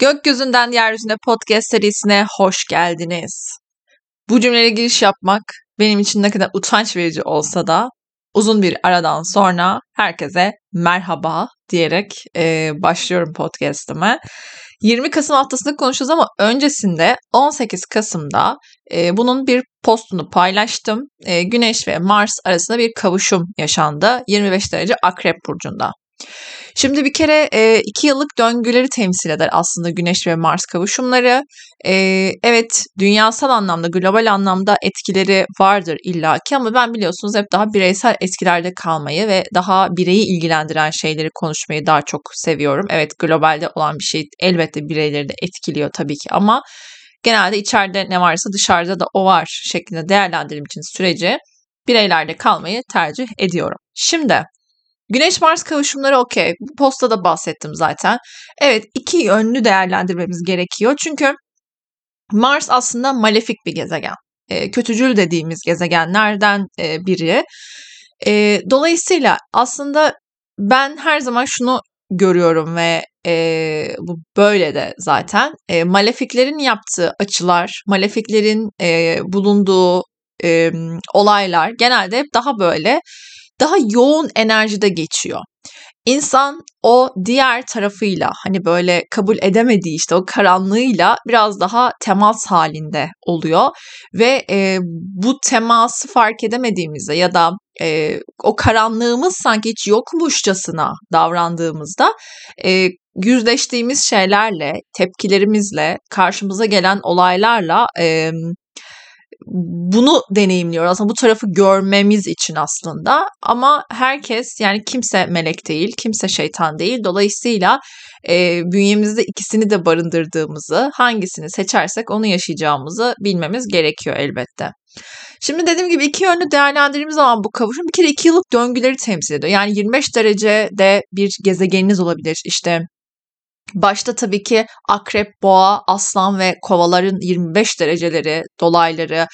Gökyüzünden Yeryüzüne podcast serisine hoş geldiniz. Bu cümleye giriş yapmak benim için ne kadar utanç verici olsa da uzun bir aradan sonra herkese merhaba diyerek e, başlıyorum podcast'ime. 20 Kasım haftasını konuşacağız ama öncesinde 18 Kasım'da e, bunun bir postunu paylaştım. E, Güneş ve Mars arasında bir kavuşum yaşandı. 25 derece Akrep Burcu'nda. Şimdi bir kere e, iki yıllık döngüleri temsil eder aslında Güneş ve Mars kavuşumları. E, evet dünyasal anlamda, global anlamda etkileri vardır illaki ama ben biliyorsunuz hep daha bireysel etkilerde kalmayı ve daha bireyi ilgilendiren şeyleri konuşmayı daha çok seviyorum. Evet globalde olan bir şey elbette bireyleri de etkiliyor tabii ki ama genelde içeride ne varsa dışarıda da o var şeklinde değerlendirim için süreci bireylerde kalmayı tercih ediyorum. Şimdi Güneş-Mars kavuşumları okey. Postada bahsettim zaten. Evet iki yönlü değerlendirmemiz gerekiyor. Çünkü Mars aslında malefik bir gezegen. E, kötücül dediğimiz gezegenlerden e, biri. E, dolayısıyla aslında ben her zaman şunu görüyorum ve e, bu böyle de zaten. E, malefiklerin yaptığı açılar, malefiklerin e, bulunduğu e, olaylar genelde hep daha böyle daha yoğun enerjide geçiyor. İnsan o diğer tarafıyla hani böyle kabul edemediği işte o karanlığıyla biraz daha temas halinde oluyor ve e, bu teması fark edemediğimizde ya da e, o karanlığımız sanki hiç yokmuşçasına davrandığımızda e, yüzleştiğimiz şeylerle, tepkilerimizle, karşımıza gelen olaylarla e, bunu deneyimliyoruz. Aslında bu tarafı görmemiz için aslında. Ama herkes yani kimse melek değil, kimse şeytan değil. Dolayısıyla e, bünyemizde ikisini de barındırdığımızı, hangisini seçersek onu yaşayacağımızı bilmemiz gerekiyor elbette. Şimdi dediğim gibi iki yönlü değerlendirdiğimiz zaman bu kavuşum bir kere iki yıllık döngüleri temsil ediyor. Yani 25 derecede bir gezegeniniz olabilir. İşte Başta tabii ki akrep, boğa, aslan ve kovaların 25 dereceleri, dolayları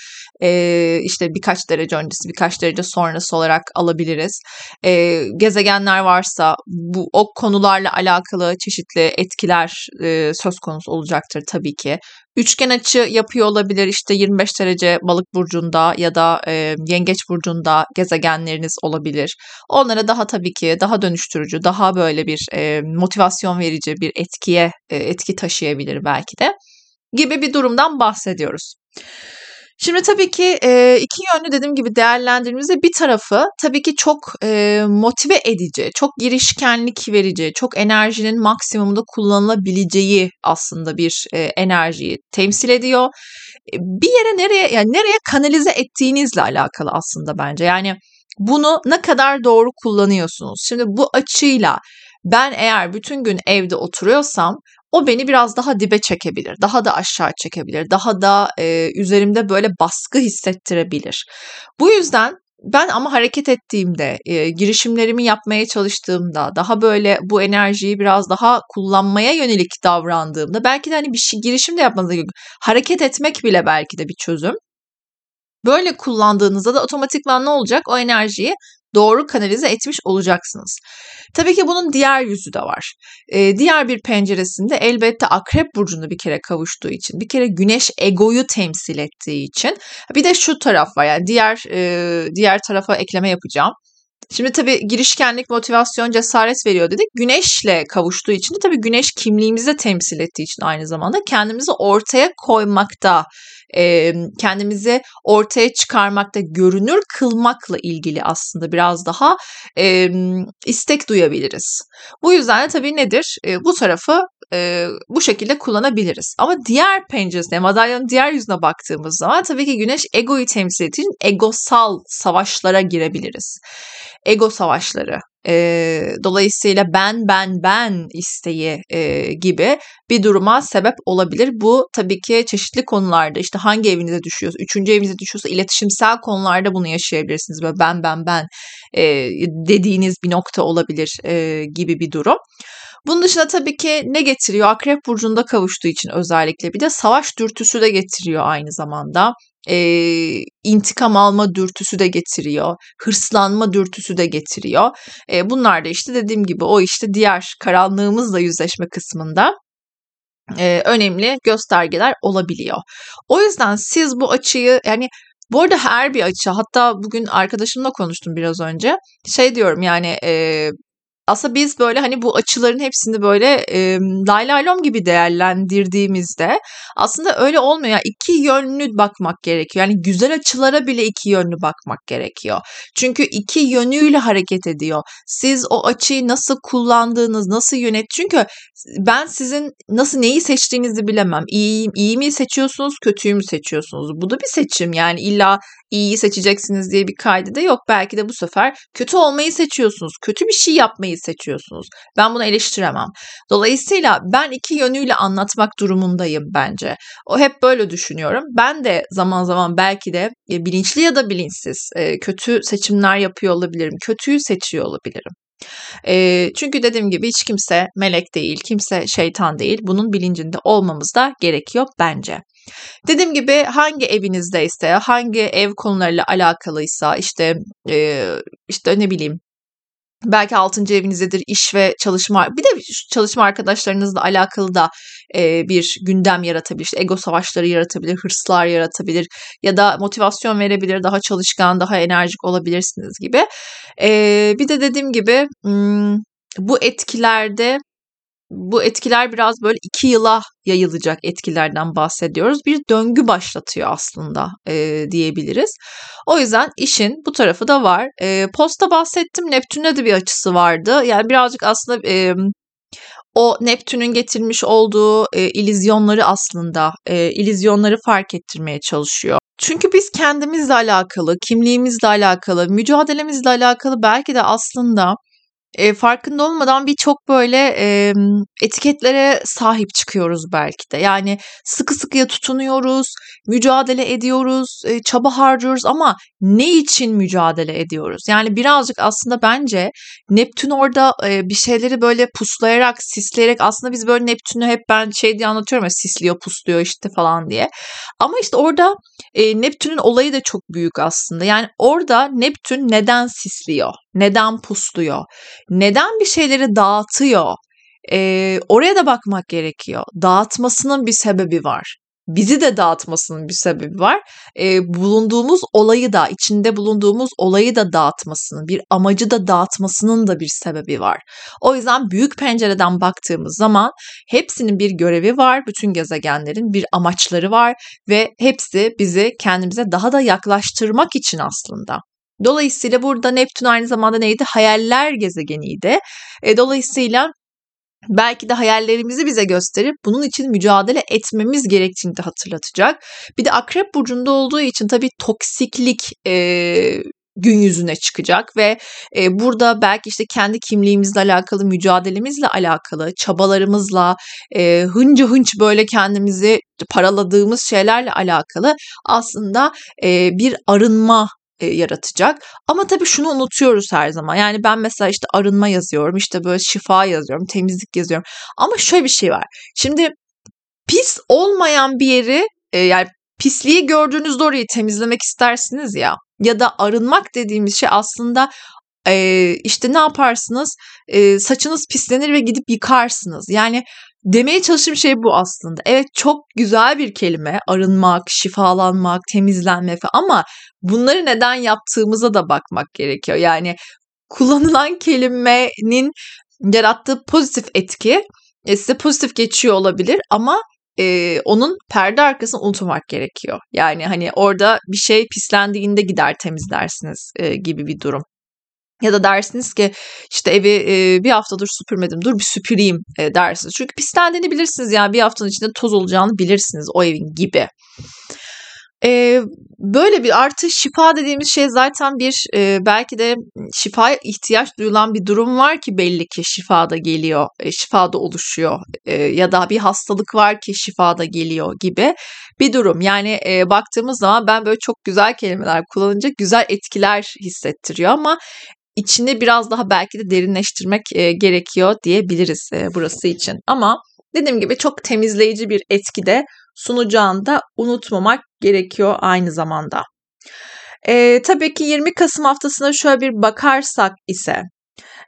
e, işte birkaç derece öncesi, birkaç derece sonrası olarak alabiliriz. E, gezegenler varsa bu o konularla alakalı çeşitli etkiler e, söz konusu olacaktır tabii ki. Üçgen açı yapıyor olabilir işte 25 derece balık burcunda ya da e, yengeç burcunda gezegenleriniz olabilir. Onlara daha tabii ki daha dönüştürücü, daha böyle bir e, motivasyon verici bir etkiye e, etki taşıyabilir belki de gibi bir durumdan bahsediyoruz. Şimdi tabii ki e, iki yönlü dediğim gibi değerlendirdiğimizde bir tarafı tabii ki çok e, motive edici, çok girişkenlik verici, çok enerjinin maksimumda kullanılabileceği aslında bir e, enerjiyi temsil ediyor. Bir yere nereye yani nereye kanalize ettiğinizle alakalı aslında bence. Yani bunu ne kadar doğru kullanıyorsunuz. Şimdi bu açıyla ben eğer bütün gün evde oturuyorsam o beni biraz daha dibe çekebilir, daha da aşağı çekebilir, daha da e, üzerimde böyle baskı hissettirebilir. Bu yüzden ben ama hareket ettiğimde, e, girişimlerimi yapmaya çalıştığımda, daha böyle bu enerjiyi biraz daha kullanmaya yönelik davrandığımda, belki de hani bir şey girişim de yapmanıza gerek hareket etmek bile belki de bir çözüm. Böyle kullandığınızda da otomatikman ne olacak? O enerjiyi doğru kanalize etmiş olacaksınız. Tabii ki bunun diğer yüzü de var. Ee, diğer bir penceresinde elbette akrep burcunda bir kere kavuştuğu için, bir kere güneş egoyu temsil ettiği için. Bir de şu taraf var yani diğer e, diğer tarafa ekleme yapacağım. Şimdi tabii girişkenlik, motivasyon, cesaret veriyor dedik. Güneşle kavuştuğu için de tabii güneş kimliğimizi temsil ettiği için aynı zamanda kendimizi ortaya koymakta, e, kendimizi ortaya çıkarmakta, görünür kılmakla ilgili aslında biraz daha e, istek duyabiliriz. Bu yüzden de tabii nedir? E, bu tarafı e, bu şekilde kullanabiliriz. Ama diğer penceresine, madalyonun diğer yüzüne baktığımız zaman tabii ki güneş egoyu temsil ettiği için egosal savaşlara girebiliriz. Ego savaşları. E, dolayısıyla ben ben ben isteği e, gibi bir duruma sebep olabilir. Bu tabii ki çeşitli konularda işte hangi evinize düşüyorsa, üçüncü evinize düşüyorsa iletişimsel konularda bunu yaşayabilirsiniz. Böyle ben ben ben e, dediğiniz bir nokta olabilir e, gibi bir durum. Bunun dışında tabii ki ne getiriyor? Akrep burcunda kavuştuğu için özellikle bir de savaş dürtüsü de getiriyor aynı zamanda. Ee, intikam alma dürtüsü de getiriyor. Hırslanma dürtüsü de getiriyor. Ee, bunlar da işte dediğim gibi o işte diğer karanlığımızla yüzleşme kısmında e, önemli göstergeler olabiliyor. O yüzden siz bu açıyı yani bu arada her bir açı hatta bugün arkadaşımla konuştum biraz önce şey diyorum yani e, aslında biz böyle hani bu açıların hepsini böyle e, lay lay lom gibi değerlendirdiğimizde aslında öyle olmuyor. Yani iki yönlü bakmak gerekiyor. Yani güzel açılara bile iki yönlü bakmak gerekiyor. Çünkü iki yönüyle hareket ediyor. Siz o açıyı nasıl kullandığınız, nasıl yönet... Çünkü ben sizin nasıl neyi seçtiğinizi bilemem. İyi, iyi mi seçiyorsunuz, kötüyü mü seçiyorsunuz? Bu da bir seçim. Yani illa iyiyi seçeceksiniz diye bir kaydı da yok. Belki de bu sefer kötü olmayı seçiyorsunuz. Kötü bir şey yapmayı seçiyorsunuz. Ben bunu eleştiremem. Dolayısıyla ben iki yönüyle anlatmak durumundayım bence. O hep böyle düşünüyorum. Ben de zaman zaman belki de e, bilinçli ya da bilinçsiz e, kötü seçimler yapıyor olabilirim. Kötüyü seçiyor olabilirim. E, çünkü dediğim gibi hiç kimse melek değil, kimse şeytan değil. Bunun bilincinde olmamız da gerekiyor bence. Dediğim gibi hangi evinizdeyse, hangi ev konularıyla alakalıysa işte işte ne bileyim belki 6. evinizdedir iş ve çalışma bir de çalışma arkadaşlarınızla alakalı da e, bir gündem yaratabilir. İşte ego savaşları yaratabilir, hırslar yaratabilir ya da motivasyon verebilir, daha çalışkan, daha enerjik olabilirsiniz gibi. E, bir de dediğim gibi bu etkilerde bu etkiler biraz böyle iki yıla yayılacak etkilerden bahsediyoruz. Bir döngü başlatıyor aslında e, diyebiliriz. O yüzden işin bu tarafı da var. E, posta bahsettim. Neptün'de de bir açısı vardı. Yani birazcık aslında e, o Neptün'ün getirmiş olduğu e, ilizyonları aslında e, ilizyonları fark ettirmeye çalışıyor. Çünkü biz kendimizle alakalı, kimliğimizle alakalı, mücadelemizle alakalı belki de aslında e, farkında olmadan birçok böyle e, etiketlere sahip çıkıyoruz belki de. Yani sıkı sıkıya tutunuyoruz, mücadele ediyoruz, e, çaba harcıyoruz ama ne için mücadele ediyoruz? Yani birazcık aslında bence Neptün orada e, bir şeyleri böyle puslayarak, sisleyerek aslında biz böyle Neptün'ü hep ben şey diye anlatıyorum ya sisliyor, pusluyor işte falan diye. Ama işte orada e, Neptün'ün olayı da çok büyük aslında. Yani orada Neptün neden sisliyor? Neden pusluyor? Neden bir şeyleri dağıtıyor? Ee, oraya da bakmak gerekiyor. Dağıtmasının bir sebebi var bizi de dağıtmasının bir sebebi var. E, bulunduğumuz olayı da, içinde bulunduğumuz olayı da dağıtmasının, bir amacı da dağıtmasının da bir sebebi var. O yüzden büyük pencereden baktığımız zaman hepsinin bir görevi var. Bütün gezegenlerin bir amaçları var ve hepsi bizi kendimize daha da yaklaştırmak için aslında. Dolayısıyla burada Neptün aynı zamanda neydi? Hayaller gezegeniydi. E, dolayısıyla belki de hayallerimizi bize gösterip bunun için mücadele etmemiz gerektiğini de hatırlatacak. Bir de akrep burcunda olduğu için tabii toksiklik e, gün yüzüne çıkacak ve e, burada belki işte kendi kimliğimizle alakalı, mücadelemizle alakalı, çabalarımızla e, hınca hınç böyle kendimizi paraladığımız şeylerle alakalı aslında e, bir arınma e, yaratacak. Ama tabii şunu unutuyoruz her zaman. Yani ben mesela işte arınma yazıyorum, işte böyle şifa yazıyorum, temizlik yazıyorum. Ama şöyle bir şey var. Şimdi pis olmayan bir yeri e, yani pisliği gördüğünüzde orayı temizlemek istersiniz ya. Ya da arınmak dediğimiz şey aslında e, işte ne yaparsınız? E, saçınız pislenir ve gidip yıkarsınız. Yani Demeye çalıştığım şey bu aslında. Evet çok güzel bir kelime. Arınmak, şifalanmak, temizlenme falan ama bunları neden yaptığımıza da bakmak gerekiyor. Yani kullanılan kelimenin yarattığı pozitif etki e, size pozitif geçiyor olabilir ama e, onun perde arkasını unutmak gerekiyor. Yani hani orada bir şey pislendiğinde gider temizlersiniz e, gibi bir durum. Ya da dersiniz ki işte evi e, bir haftadır süpürmedim dur bir süpüreyim e, dersiniz. Çünkü pislendiğini bilirsiniz yani bir haftanın içinde toz olacağını bilirsiniz o evin gibi. E, böyle bir artı şifa dediğimiz şey zaten bir e, belki de şifaya ihtiyaç duyulan bir durum var ki belli ki şifada geliyor, e, şifada oluşuyor e, ya da bir hastalık var ki şifada geliyor gibi bir durum. Yani e, baktığımız zaman ben böyle çok güzel kelimeler kullanınca güzel etkiler hissettiriyor ama içini biraz daha belki de derinleştirmek e, gerekiyor diyebiliriz e, burası için. Ama dediğim gibi çok temizleyici bir etki de sunacağını da unutmamak gerekiyor aynı zamanda. E, tabii ki 20 Kasım haftasına şöyle bir bakarsak ise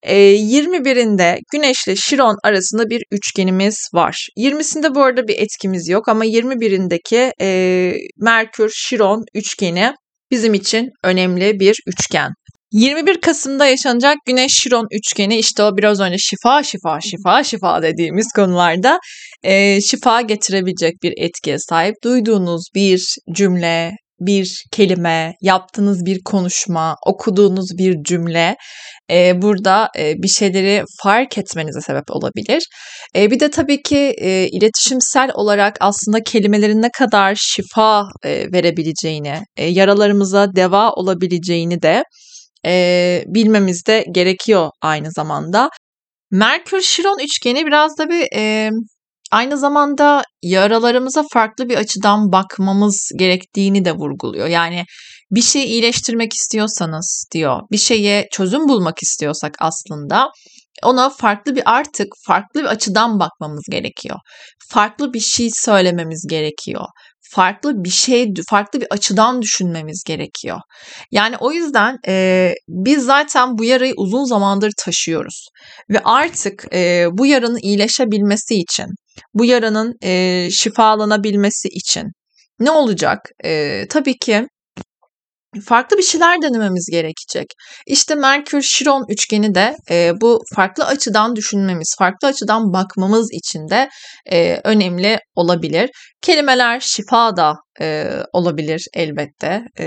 E, 21'inde Güneş ile Şiron arasında bir üçgenimiz var. 20'sinde bu arada bir etkimiz yok ama 21'indeki e, Merkür-Şiron üçgeni bizim için önemli bir üçgen. 21 Kasım'da yaşanacak Güneş Şiron üçgeni işte o biraz önce şifa şifa şifa şifa dediğimiz konularda e, şifa getirebilecek bir etkiye sahip. Duyduğunuz bir cümle, bir kelime, yaptığınız bir konuşma, okuduğunuz bir cümle e, burada e, bir şeyleri fark etmenize sebep olabilir. E, bir de tabii ki e, iletişimsel olarak aslında kelimelerin ne kadar şifa e, verebileceğini, e, yaralarımıza deva olabileceğini de e, bilmemiz de gerekiyor aynı zamanda. Merkür-Şiron üçgeni biraz da bir e, aynı zamanda yaralarımıza farklı bir açıdan bakmamız gerektiğini de vurguluyor. Yani bir şeyi iyileştirmek istiyorsanız diyor, bir şeye çözüm bulmak istiyorsak aslında ona farklı bir artık farklı bir açıdan bakmamız gerekiyor. Farklı bir şey söylememiz gerekiyor farklı bir şey, farklı bir açıdan düşünmemiz gerekiyor. Yani o yüzden e, biz zaten bu yarayı uzun zamandır taşıyoruz ve artık e, bu yaranın iyileşebilmesi için, bu yaranın e, şifalanabilmesi için ne olacak? E, tabii ki farklı bir şeyler denememiz gerekecek. İşte Merkür-Şiron üçgeni de e, bu farklı açıdan düşünmemiz, farklı açıdan bakmamız için de e, önemli olabilir. Kelimeler şifa da e, olabilir elbette. E,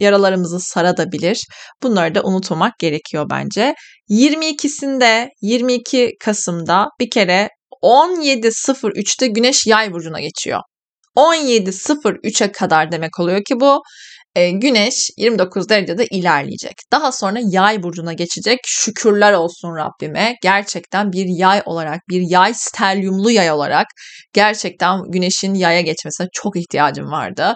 yaralarımızı saradabilir. Bunları da unutmamak gerekiyor bence. 22'sinde 22 Kasım'da bir kere 17.03'te Güneş Yay burcuna geçiyor. 17.03'e kadar demek oluyor ki bu e, Güneş 29 derecede ilerleyecek. Daha sonra yay burcuna geçecek. Şükürler olsun Rabbime. Gerçekten bir yay olarak, bir yay stelyumlu yay olarak gerçekten Güneş'in yaya geçmesine çok ihtiyacım vardı.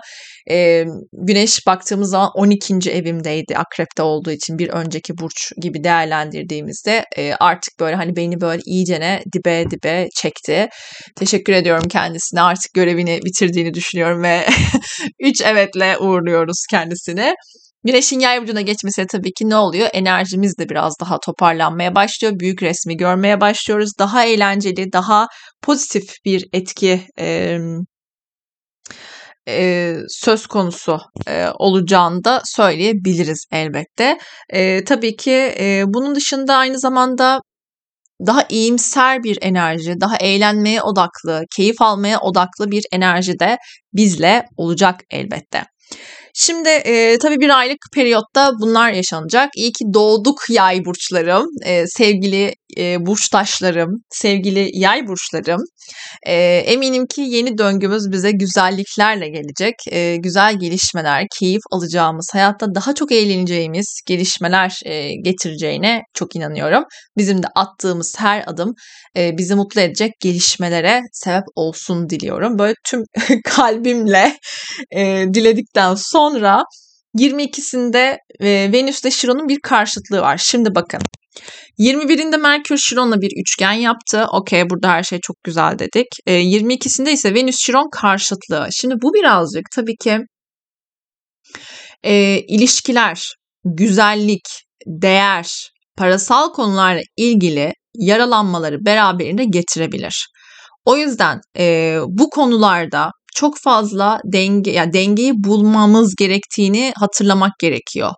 E, güneş baktığımız zaman 12. evimdeydi akrepte olduğu için bir önceki burç gibi değerlendirdiğimizde e, artık böyle hani beni böyle iyicene dibe dibe çekti. Teşekkür ediyorum kendisine artık görevini bitirdiğini düşünüyorum ve 3 evetle uğurluyoruz kendisini. Güneşin yay burcuna geçmesi tabii ki ne oluyor? Enerjimiz de biraz daha toparlanmaya başlıyor. Büyük resmi görmeye başlıyoruz. Daha eğlenceli, daha pozitif bir etki e, e, söz konusu e, olacağını da söyleyebiliriz elbette. E, tabii ki e, bunun dışında aynı zamanda daha iyimser bir enerji, daha eğlenmeye odaklı, keyif almaya odaklı bir enerji de bizle olacak elbette. Şimdi e, tabii bir aylık periyotta bunlar yaşanacak. İyi ki doğduk yay burçlarım, e, sevgili e, burçtaşlarım, sevgili yay burçlarım. E, eminim ki yeni döngümüz bize güzelliklerle gelecek. E, güzel gelişmeler, keyif alacağımız, hayatta daha çok eğleneceğimiz gelişmeler e, getireceğine çok inanıyorum. Bizim de attığımız her adım e, bizi mutlu edecek gelişmelere sebep olsun diliyorum. Böyle tüm kalbimle e, diledikten sonra 22'sinde e, Venüs ile Şiron'un bir karşıtlığı var. Şimdi bakın. 21'inde Merkür Şiron'la bir üçgen yaptı. Okey burada her şey çok güzel dedik. E, 22'sinde ise Venüs Şiron karşıtlığı. Şimdi bu birazcık tabii ki e, ilişkiler, güzellik, değer, parasal konularla ilgili yaralanmaları beraberinde getirebilir. O yüzden e, bu konularda çok fazla denge yani dengeyi bulmamız gerektiğini hatırlamak gerekiyor.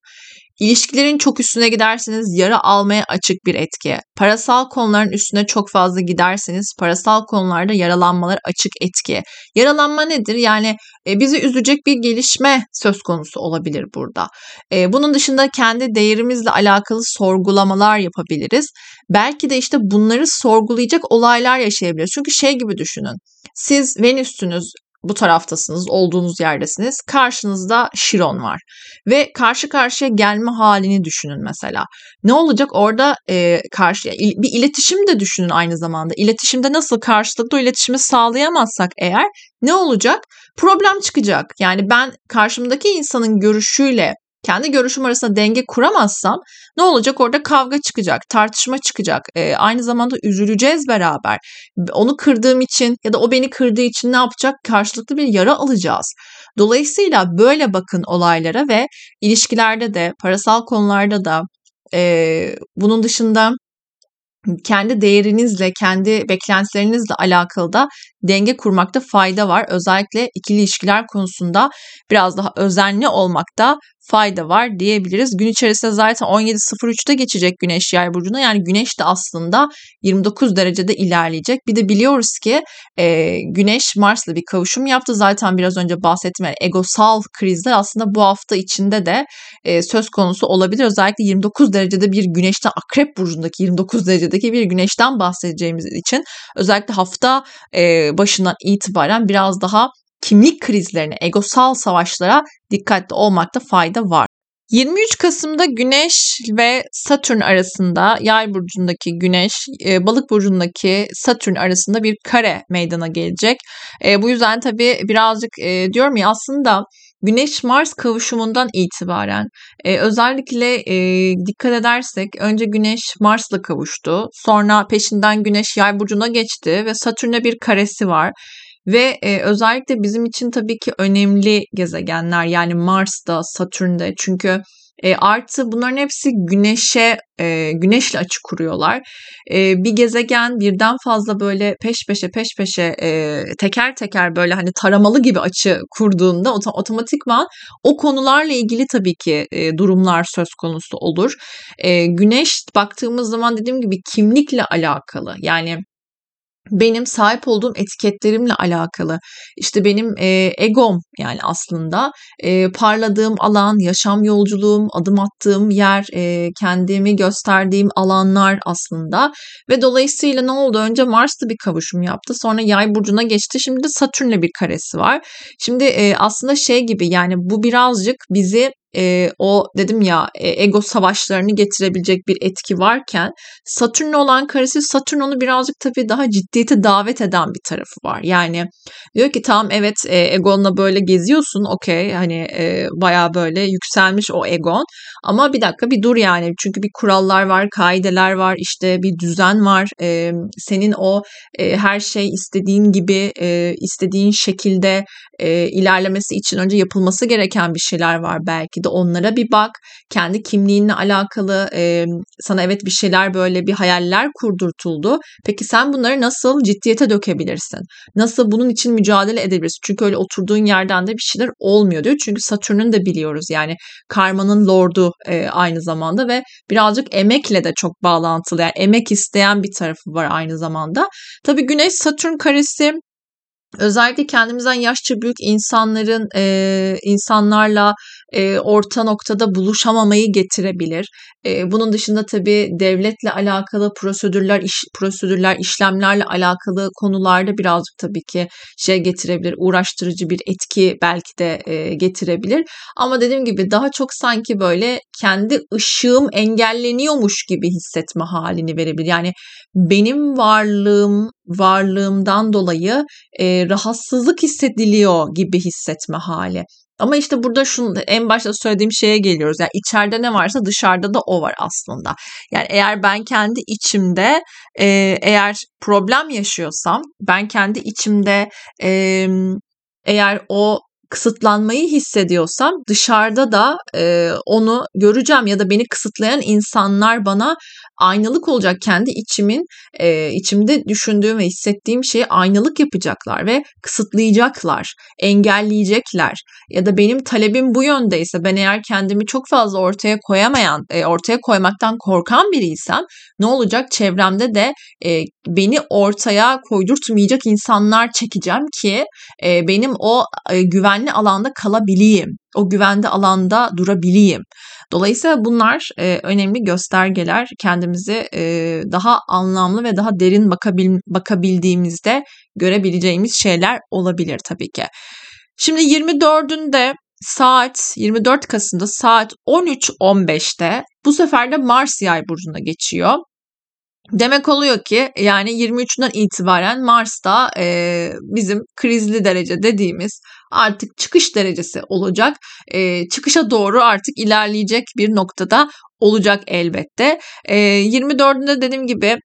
İlişkilerin çok üstüne giderseniz yara almaya açık bir etki. Parasal konuların üstüne çok fazla giderseniz parasal konularda yaralanmalar açık etki. Yaralanma nedir? Yani e, bizi üzecek bir gelişme söz konusu olabilir burada. E, bunun dışında kendi değerimizle alakalı sorgulamalar yapabiliriz. Belki de işte bunları sorgulayacak olaylar yaşayabiliriz. Çünkü şey gibi düşünün. Siz Venüs'sünüz, bu taraftasınız, olduğunuz yerdesiniz. Karşınızda Şiron var. Ve karşı karşıya gelme halini düşünün mesela. Ne olacak orada e, karşı bir iletişim de düşünün aynı zamanda. İletişimde nasıl karşılıklı iletişimi sağlayamazsak eğer ne olacak? Problem çıkacak. Yani ben karşımdaki insanın görüşüyle kendi görüşüm arasında denge kuramazsam ne olacak? Orada kavga çıkacak, tartışma çıkacak. E, aynı zamanda üzüleceğiz beraber. Onu kırdığım için ya da o beni kırdığı için ne yapacak? Karşılıklı bir yara alacağız. Dolayısıyla böyle bakın olaylara ve ilişkilerde de, parasal konularda da e, bunun dışında kendi değerinizle, kendi beklentilerinizle alakalı da denge kurmakta fayda var. Özellikle ikili ilişkiler konusunda biraz daha özenli olmakta fayda var diyebiliriz. Gün içerisinde zaten 17.03'te geçecek Güneş Yay burcuna. Yani Güneş de aslında 29 derecede ilerleyecek. Bir de biliyoruz ki e, Güneş Mars'la bir kavuşum yaptı. Zaten biraz önce bahsettim. Yani egosal krizler aslında bu hafta içinde de e, söz konusu olabilir. Özellikle 29 derecede bir Güneş'ten Akrep burcundaki 29 derecedeki bir Güneş'ten bahsedeceğimiz için özellikle hafta e, başından itibaren biraz daha kimlik krizlerine, egosal savaşlara dikkatli olmakta fayda var. 23 Kasım'da Güneş ve Satürn arasında Yay burcundaki Güneş, e, Balık burcundaki Satürn arasında bir kare meydana gelecek. E, bu yüzden tabii birazcık e, diyorum ya aslında Güneş Mars kavuşumundan itibaren e, özellikle e, dikkat edersek önce Güneş Mars'la kavuştu. Sonra peşinden Güneş Yay burcuna geçti ve Satürn'e bir karesi var. Ve e, özellikle bizim için tabii ki önemli gezegenler yani Mars'ta, Satürn'de çünkü e, artı bunların hepsi güneşe e, güneşle açı kuruyorlar. E, bir gezegen birden fazla böyle peş peşe peş peşe e, teker teker böyle hani taramalı gibi açı kurduğunda otomatikman o konularla ilgili tabii ki e, durumlar söz konusu olur. E, güneş baktığımız zaman dediğim gibi kimlikle alakalı yani benim sahip olduğum etiketlerimle alakalı. İşte benim e, egom yani aslında e, parladığım alan, yaşam yolculuğum, adım attığım yer, e, kendimi gösterdiğim alanlar aslında. Ve dolayısıyla ne oldu? Önce Mars'ta bir kavuşum yaptı. Sonra Yay burcuna geçti. Şimdi de Satürn'le bir karesi var. Şimdi e, aslında şey gibi yani bu birazcık bizi e, o dedim ya e, ego savaşlarını getirebilecek bir etki varken Satürn olan karesi Satürn onu birazcık tabii daha ciddiyete davet eden bir tarafı var. Yani diyor ki tamam evet e, egonla böyle geziyorsun okey hani e, baya böyle yükselmiş o egon ama bir dakika bir dur yani çünkü bir kurallar var kaideler var işte bir düzen var e, senin o e, her şey istediğin gibi e, istediğin şekilde e, ilerlemesi için önce yapılması gereken bir şeyler var belki de onlara bir bak. Kendi kimliğinle alakalı e, sana evet bir şeyler böyle bir hayaller kurdurtuldu. Peki sen bunları nasıl ciddiyete dökebilirsin? Nasıl bunun için mücadele edebilirsin? Çünkü öyle oturduğun yerden de bir şeyler olmuyor diyor. Çünkü Satürn'ün de biliyoruz yani karmanın lordu e, aynı zamanda ve birazcık emekle de çok bağlantılı. Yani emek isteyen bir tarafı var aynı zamanda. Tabii Güneş Satürn karesi özellikle kendimizden yaşça büyük insanların e, insanlarla e, orta noktada buluşamamayı getirebilir. E, bunun dışında tabii devletle alakalı prosedürler, iş, prosedürler, işlemlerle alakalı konularda birazcık tabii ki şey getirebilir, uğraştırıcı bir etki belki de e, getirebilir. Ama dediğim gibi daha çok sanki böyle kendi ışığım engelleniyormuş gibi hissetme halini verebilir. Yani benim varlığım varlığımdan dolayı e, rahatsızlık hissediliyor gibi hissetme hali. Ama işte burada şunu en başta söylediğim şeye geliyoruz. Yani içeride ne varsa dışarıda da o var aslında. Yani eğer ben kendi içimde e, eğer problem yaşıyorsam ben kendi içimde e, eğer o kısıtlanmayı hissediyorsam dışarıda da e, onu göreceğim ya da beni kısıtlayan insanlar bana aynalık olacak. Kendi içimin e, içimde düşündüğüm ve hissettiğim şeyi aynalık yapacaklar ve kısıtlayacaklar, engelleyecekler. Ya da benim talebim bu yöndeyse ben eğer kendimi çok fazla ortaya koyamayan, e, ortaya koymaktan korkan biriysem ne olacak? Çevremde de e, beni ortaya koydurtmayacak insanlar çekeceğim ki e, benim o e, güvenli alanda kalabileyim. O güvende alanda durabileyim. Dolayısıyla bunlar e, önemli göstergeler. Kendimizi e, daha anlamlı ve daha derin bakabil, bakabildiğimizde görebileceğimiz şeyler olabilir tabii ki. Şimdi 24'ünde saat 24 Kasım'da saat 13.15'te bu sefer de Mars yay burcuna geçiyor. Demek oluyor ki yani 23'ünden itibaren Mars'ta e, bizim krizli derece dediğimiz artık çıkış derecesi olacak. E, çıkışa doğru artık ilerleyecek bir noktada olacak elbette. E, 24'ünde dediğim gibi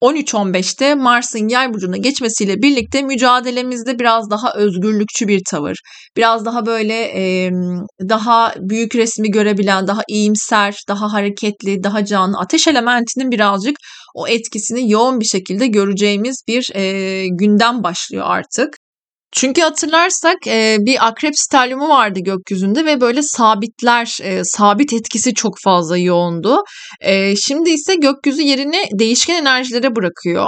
13-15'te Mars'ın yay burcuna geçmesiyle birlikte mücadelemizde biraz daha özgürlükçü bir tavır, biraz daha böyle e, daha büyük resmi görebilen, daha iyimser, daha hareketli, daha canlı, ateş elementinin birazcık o etkisini yoğun bir şekilde göreceğimiz bir e, gündem başlıyor artık. Çünkü hatırlarsak bir akrep stelyumu vardı gökyüzünde ve böyle sabitler, sabit etkisi çok fazla yoğundu. Şimdi ise gökyüzü yerini değişken enerjilere bırakıyor.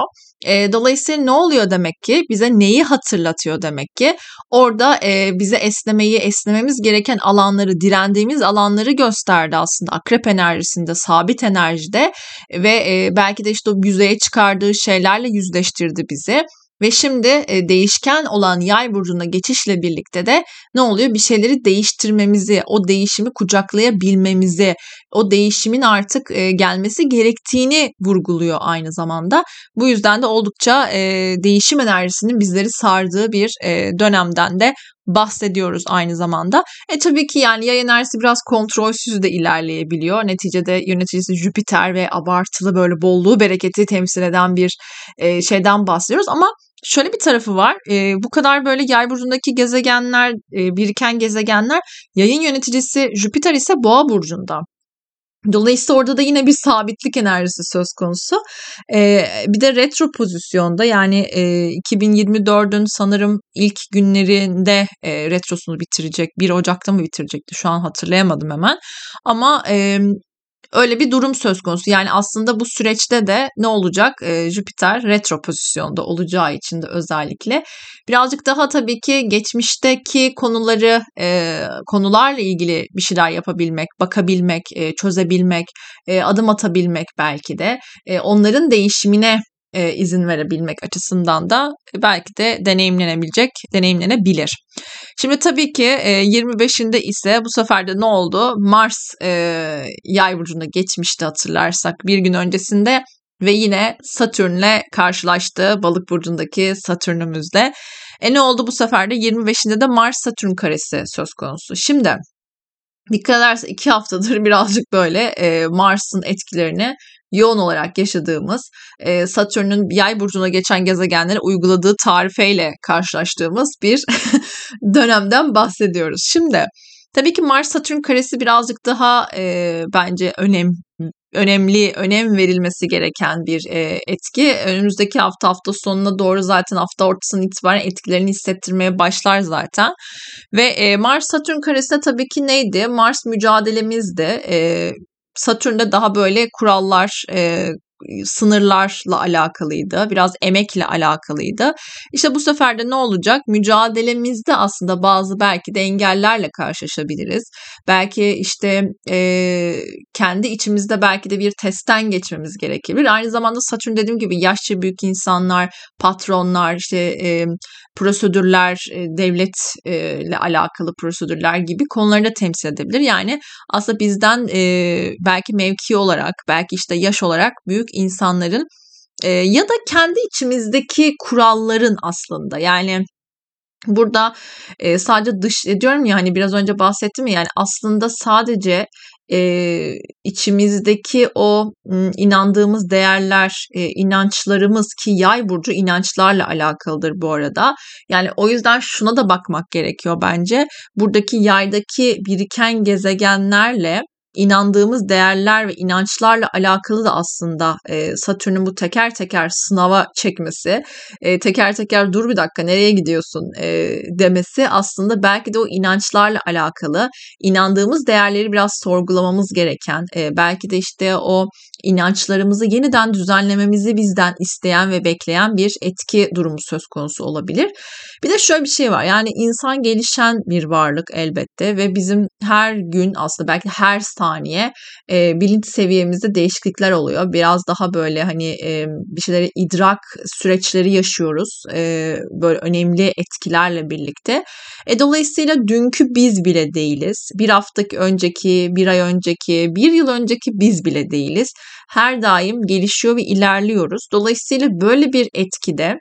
Dolayısıyla ne oluyor demek ki? Bize neyi hatırlatıyor demek ki? Orada bize esnemeyi, esnememiz gereken alanları, direndiğimiz alanları gösterdi aslında. Akrep enerjisinde, sabit enerjide ve belki de işte o yüzeye çıkardığı şeylerle yüzleştirdi bizi. Ve şimdi e, değişken olan yay burcuna geçişle birlikte de ne oluyor? Bir şeyleri değiştirmemizi, o değişimi kucaklayabilmemizi, o değişimin artık e, gelmesi gerektiğini vurguluyor aynı zamanda. Bu yüzden de oldukça e, değişim enerjisinin bizleri sardığı bir dönemden de bahsediyoruz aynı zamanda. E tabii ki yani yay enerjisi biraz kontrolsüz de ilerleyebiliyor. Neticede yöneticisi Jüpiter ve abartılı böyle bolluğu, bereketi temsil eden bir e, şeyden bahsediyoruz ama şöyle bir tarafı var. E, bu kadar böyle yay burcundaki gezegenler, e, biriken gezegenler yayın yöneticisi Jüpiter ise boğa burcunda. Dolayısıyla orada da yine bir sabitlik enerjisi söz konusu. Ee, bir de retro pozisyonda yani e, 2024'ün sanırım ilk günlerinde e, retrosunu bitirecek. 1 Ocak'ta mı bitirecekti şu an hatırlayamadım hemen. Ama e, Öyle bir durum söz konusu. Yani aslında bu süreçte de ne olacak? E, Jüpiter retro pozisyonda olacağı için de özellikle birazcık daha tabii ki geçmişteki konuları e, konularla ilgili bir şeyler yapabilmek, bakabilmek, e, çözebilmek, e, adım atabilmek belki de e, onların değişimine e, izin verebilmek açısından da belki de deneyimlenebilecek, deneyimlenebilir. Şimdi tabii ki e, 25'inde ise bu sefer de ne oldu? Mars e, yay burcuna geçmişti hatırlarsak bir gün öncesinde ve yine Satürn'le karşılaştı balık burcundaki Satürn'ümüzle. E ne oldu bu sefer de 25'inde de Mars Satürn karesi söz konusu. Şimdi dikkat ederse iki haftadır birazcık böyle e, Mars'ın etkilerini yoğun olarak yaşadığımız e, Satürn'ün yay burcuna geçen gezegenlere uyguladığı tarifeyle karşılaştığımız bir dönemden bahsediyoruz. Şimdi tabii ki Mars Satürn karesi birazcık daha e, bence önem önemli, önem verilmesi gereken bir e, etki. Önümüzdeki hafta hafta sonuna doğru zaten hafta ortasından itibaren etkilerini hissettirmeye başlar zaten. Ve e, Mars Satürn karesi tabii ki neydi? Mars mücadelemizdi. E, Satürn'de daha böyle kurallar, e, sınırlarla alakalıydı. Biraz emekle alakalıydı. İşte bu sefer de ne olacak? Mücadelemizde aslında bazı belki de engellerle karşılaşabiliriz. Belki işte e, kendi içimizde belki de bir testten geçmemiz gerekebilir. Aynı zamanda Satürn dediğim gibi yaşça büyük insanlar, patronlar, işte e, prosedürler, e, devletle alakalı prosedürler gibi konuları da temsil edebilir. Yani aslında bizden e, belki mevki olarak, belki işte yaş olarak büyük insanların e, ya da kendi içimizdeki kuralların aslında yani Burada e, sadece dış diyorum ya hani biraz önce bahsettim ya yani aslında sadece e, içimizdeki o inandığımız değerler, e, inançlarımız ki yay burcu inançlarla alakalıdır bu arada. Yani o yüzden şuna da bakmak gerekiyor bence. Buradaki yaydaki biriken gezegenlerle inandığımız değerler ve inançlarla alakalı da aslında e, Satürn'ün bu teker teker sınava çekmesi, e, teker teker dur bir dakika nereye gidiyorsun e, demesi aslında belki de o inançlarla alakalı, inandığımız değerleri biraz sorgulamamız gereken, e, belki de işte o inançlarımızı yeniden düzenlememizi bizden isteyen ve bekleyen bir etki durumu söz konusu olabilir. Bir de şöyle bir şey var yani insan gelişen bir varlık elbette ve bizim her gün aslında belki her saniye e, bilinç seviyemizde değişiklikler oluyor. Biraz daha böyle hani e, bir şeyleri idrak süreçleri yaşıyoruz. E, böyle önemli etkilerle birlikte. E, dolayısıyla dünkü biz bile değiliz. Bir haftaki önceki, bir ay önceki, bir yıl önceki biz bile değiliz. Her daim gelişiyor ve ilerliyoruz. Dolayısıyla böyle bir etkide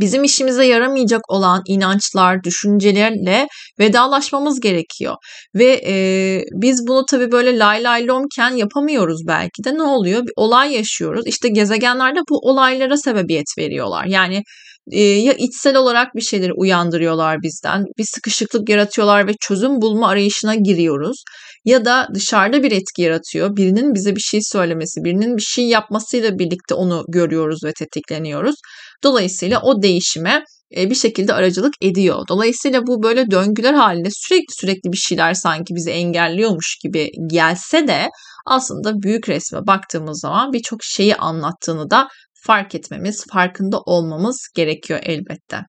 bizim işimize yaramayacak olan inançlar, düşüncelerle vedalaşmamız gerekiyor. Ve e, biz bunu tabii böyle lay lay lomken yapamıyoruz belki de. Ne oluyor? Bir olay yaşıyoruz. İşte gezegenlerde bu olaylara sebebiyet veriyorlar. Yani e, ya içsel olarak bir şeyleri uyandırıyorlar bizden. Bir sıkışıklık yaratıyorlar ve çözüm bulma arayışına giriyoruz. Ya da dışarıda bir etki yaratıyor. Birinin bize bir şey söylemesi, birinin bir şey yapmasıyla birlikte onu görüyoruz ve tetikleniyoruz. Dolayısıyla o değişime e, bir şekilde aracılık ediyor. Dolayısıyla bu böyle döngüler halinde sürekli sürekli bir şeyler sanki bizi engelliyormuş gibi gelse de aslında büyük resme baktığımız zaman birçok şeyi anlattığını da fark etmemiz, farkında olmamız gerekiyor elbette.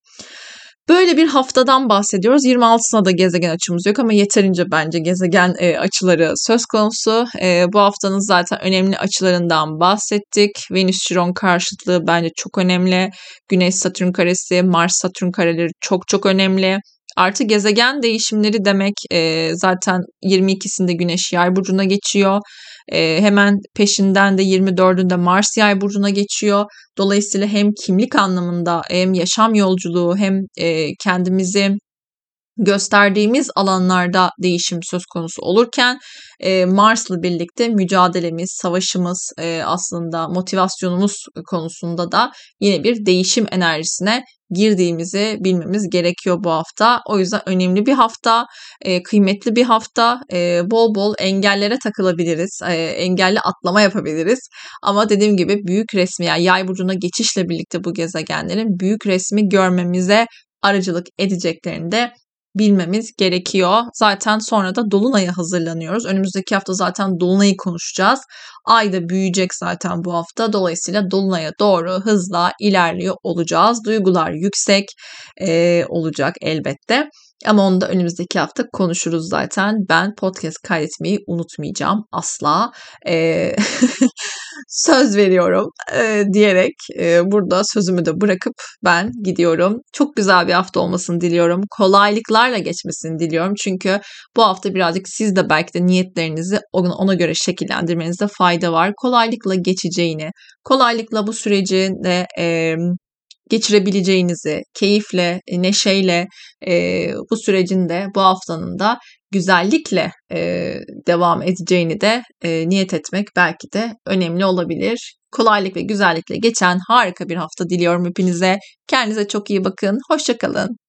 Böyle bir haftadan bahsediyoruz. 26'sına da gezegen açımız yok ama yeterince bence gezegen e, açıları söz konusu. E, bu haftanın zaten önemli açılarından bahsettik. Venüs-Chiron karşıtlığı bence çok önemli. Güneş-Satürn karesi, Mars-Satürn kareleri çok çok önemli. Artı gezegen değişimleri demek e, zaten 22'sinde Güneş Yay burcuna geçiyor. E, hemen peşinden de 24'ünde Mars Yay burcuna geçiyor. Dolayısıyla hem kimlik anlamında hem yaşam yolculuğu hem e, kendimizi gösterdiğimiz alanlarda değişim söz konusu olurken e, Mars'la birlikte mücadelemiz, savaşımız e, aslında motivasyonumuz konusunda da yine bir değişim enerjisine girdiğimizi bilmemiz gerekiyor bu hafta. O yüzden önemli bir hafta, e, kıymetli bir hafta. E, bol bol engellere takılabiliriz, e, engelli atlama yapabiliriz. Ama dediğim gibi büyük resmi yani yay burcuna geçişle birlikte bu gezegenlerin büyük resmi görmemize aracılık edeceklerini de bilmemiz gerekiyor. Zaten sonra da Dolunay'a hazırlanıyoruz. Önümüzdeki hafta zaten Dolunay'ı konuşacağız. Ay da büyüyecek zaten bu hafta. Dolayısıyla Dolunay'a doğru hızla ilerliyor olacağız. Duygular yüksek e, olacak elbette. Ama onu da önümüzdeki hafta konuşuruz zaten. Ben podcast kaydetmeyi unutmayacağım asla. Ee, söz veriyorum e, diyerek e, burada sözümü de bırakıp ben gidiyorum. Çok güzel bir hafta olmasını diliyorum. Kolaylıklarla geçmesini diliyorum. Çünkü bu hafta birazcık siz de belki de niyetlerinizi ona göre şekillendirmenizde fayda var. Kolaylıkla geçeceğini, kolaylıkla bu süreci de e, geçirebileceğinizi, keyifle, e, neşeyle e, bu sürecin de bu haftanın da güzellikle e, devam edeceğini de e, niyet etmek belki de önemli olabilir. Kolaylık ve güzellikle geçen harika bir hafta diliyorum hepinize. Kendinize çok iyi bakın. Hoşçakalın.